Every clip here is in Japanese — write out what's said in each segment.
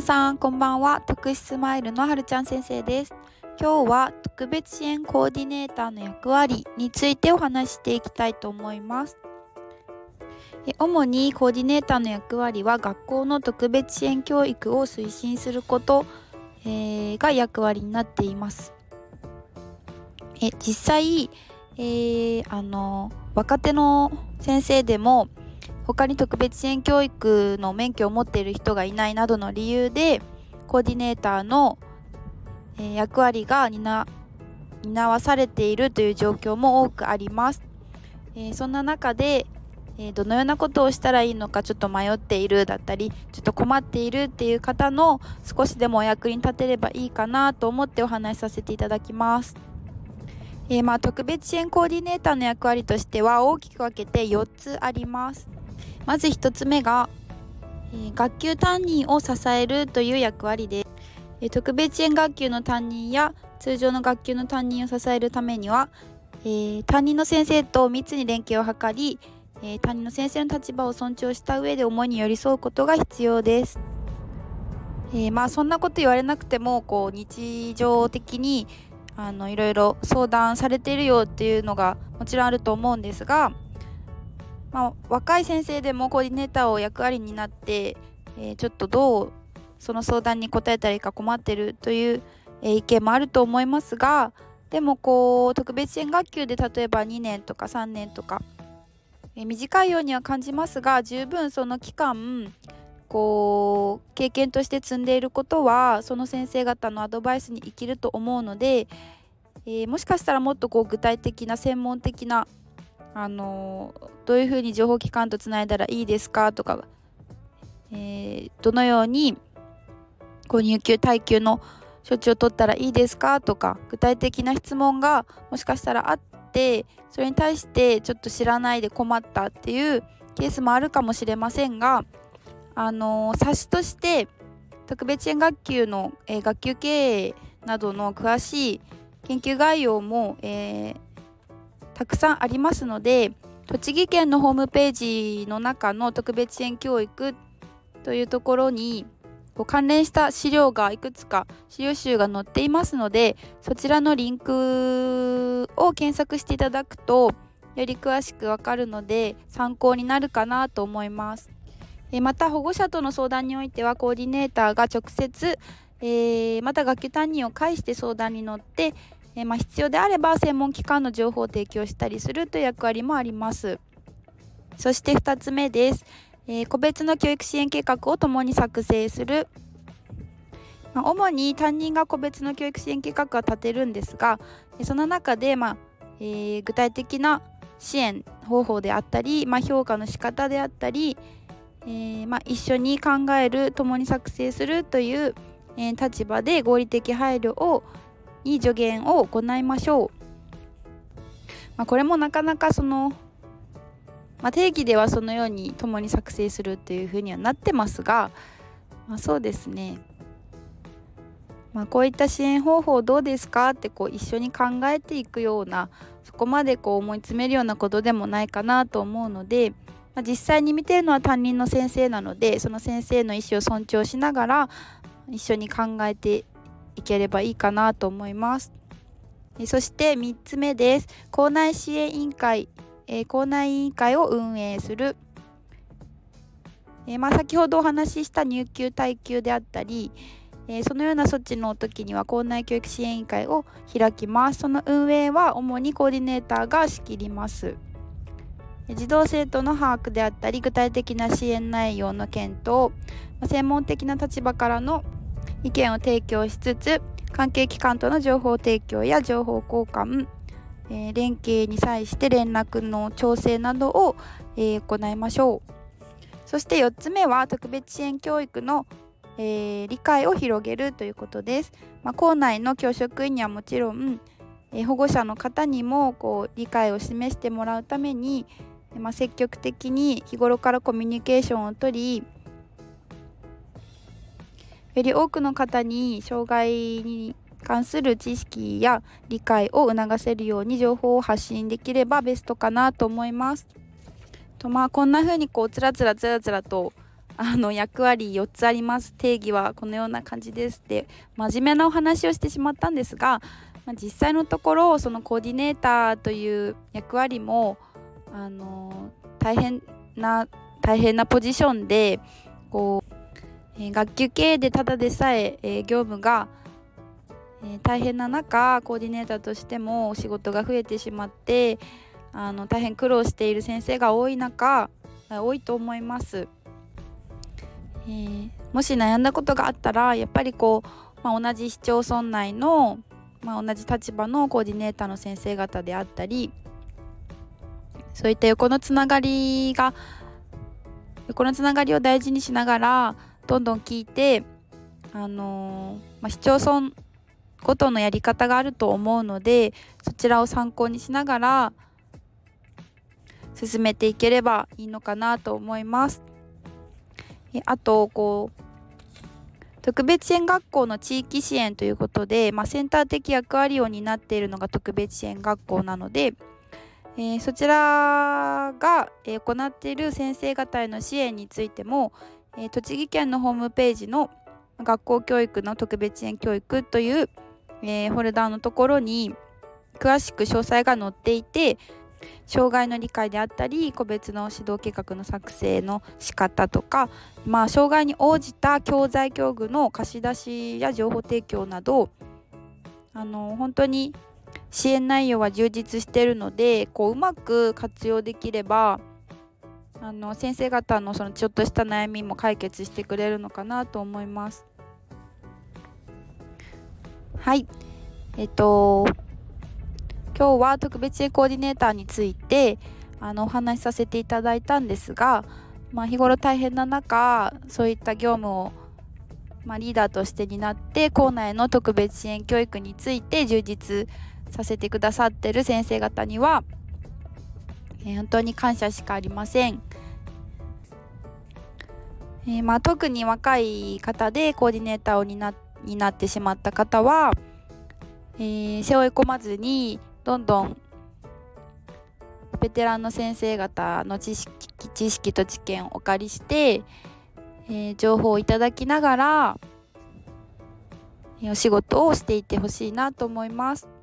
皆さんこんばんは。特殊スマイルのはるちゃん先生です。今日は特別支援コーディネーターの役割についてお話していきたいと思います。主にコーディネーターの役割は学校の特別支援教育を推進すること、えー、が役割になっています。え実際、えー、あの若手の先生でも他に特別支援教育の免許を持っている人がいないなどの理由でコーディネーターの、え役割が担わされているという状況も多くあります。えー、そんな中で、えー、どのようなことをしたらいいのかちょっと迷っているだったりちょっと困っているっていう方の少しでもお役に立てればいいかなと思ってお話しさせていただきます。えー、まあ特別支援コーディネーターの役割としては大きく分けて4つあります。まず1つ目が、えー、学級担任を支えるという役割で、えー、特別支援学級の担任や通常の学級の担任を支えるためには、えー、担任の先生と密に連携を図り、え担任の先生の立場を尊重した上で思いに寄り添うことが必要です。えまあそんなこと言われなくてもこう日常的にあのいろいろ相談されているよっていうのがもちろんあると思うんですがまあ、若い先生でもコーディネーターを役割になって、えー、ちょっとどうその相談に答えたらいいか困ってるという、えー、意見もあると思いますがでもこう特別支援学級で例えば2年とか3年とか、えー、短いようには感じますが十分その期間こう経験として積んでいることはその先生方のアドバイスに生きると思うので、えー、もしかしたらもっとこう具体的な専門的なあのどういうふうに情報機関とつないだらいいですかとか、えー、どのようにこう入級耐久の処置を取ったらいいですかとか具体的な質問がもしかしたらあってそれに対してちょっと知らないで困ったっていうケースもあるかもしれませんがあの冊子として特別支援学級の、えー、学級経営などの詳しい研究概要も、えー、たくさんありますので栃木県のホームページの中の特別支援教育というところに関連した資料がいくつか資料集が載っていますのでそちらのリンクを検索していただくとより詳しくわかるので参考になるかなと思います。また保護者との相談においてはコーディネーターが直接、えー、また学級担任を介して相談に乗ってえー、まあ、必要であれば専門機関の情報を提供したりするという役割もあります。そして2つ目です、えー、個別の教育支援計画を共に作成する。まあ、主に担任が個別の教育支援計画は立てるんですがその中で、まあえー、具体的な支援方法であったり、まあ、評価の仕方であったり、えー、まあ、一緒に考える共に作成するという、えー、立場で合理的配慮を、いい助言を行いましょう。まあ、これもなかなかその、まあ、定義ではそのように共に作成するっていうふうにはなってますが、まあ、そうですね、まあ、こういった支援方法どうですかってこう一緒に考えていくようなそこまでこう思い詰めるようなことでもないかなと思うので、まあ、実際に見てるのは担任の先生なのでその先生の意思を尊重しながら一緒に考えていければいいかなと思います。そして3つ目です。校内支援委員会、えー、校内委員会を運営する。えー、まあ、先ほどお話しした入級耐久であったり、えー、そのような措置の時には校内教育支援委員会を開きます。その運営は主にコーディネーターが仕切ります。児童生徒の把握であったり具体的な支援内容の検討専門的な立場からの意見を提供しつつ関係機関との情報提供や情報交換、えー、連携に際して連絡の調整などを、えー、行いましょう。そして4つ目は特別支援教育の、えー、理解を広げるということです、まあ、校内の教職員にはもちろん、え保護者の方にもこう理解を示してもらうために、まあ、積極的に日頃からコミュニケーションをとりより多くの方に障害に関する知識や理解を促せるように情報を発信できればベストかなと思います。とまあこんな風にこうつらつらつらつらとあの役割4つあります定義はこのような感じですって真面目なお話をしてしまったんですが、まあ、実際のところそのコーディネーターという役割もあの大変な大変なポジションでこう、え、学級経営でただでさええ、業務が、え、大変な中コーディネーターとしてもお仕事が増えてしまってあの大変苦労している先生が多い中多いと思います。えー、もし悩んだことがあったらやっぱりこう、まあ、同じ市町村内の、まあ、同じ立場のコーディネーターの先生方であったりそういった横のつながりが横のつながりを大事にしながらどんどん聞いてあのー、まあ、市町村ごとのやり方があると思うのでそちらを参考にしながら進めていければいいのかなと思います。あとこう特別支援学校の地域支援ということで、まあ、センター的役割を担っているのが特別支援学校なので、えー、そちらが、えー、行っている先生方への支援についても、えー、栃木県のホームページの学校教育の特別支援教育という、えフォルダーのところに詳しく詳細が載っていて障害の理解であったり個別の指導計画の作成の仕方とか、まあ、障害に応じた教材教具の貸し出しや情報提供などあの本当に支援内容は充実しているのでこううまく活用できればあの先生方のそのちょっとした悩みも解決してくれるのかなと思います。はいえっと今日は特別支援コーディネーターについてあのお話しさせていただいたんですが、まあ、日頃大変な中そういった業務を、まあ、リーダーとして担って校内の特別支援教育について充実させてくださってる先生方には、えー、本当に感謝しかありません。えー、まあ、特に若い方でコーディネーターを担担ってしまった方は、え、背負い込まずにどんどんベテランの先生方の知識知識と知見をお借りして、え、情報をいただきながら、え、お仕事をしていってほしいなと思います。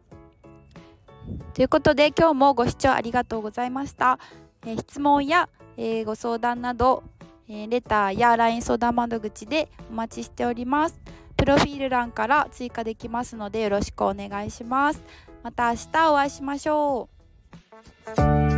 ということで今日もご視聴ありがとうございました。えー、質問や、えご相談など、えレターや LINE 相談窓口でお待ちしております。プロフィール欄から追加できますのでよろしくお願いします。また明日お会いしましょう。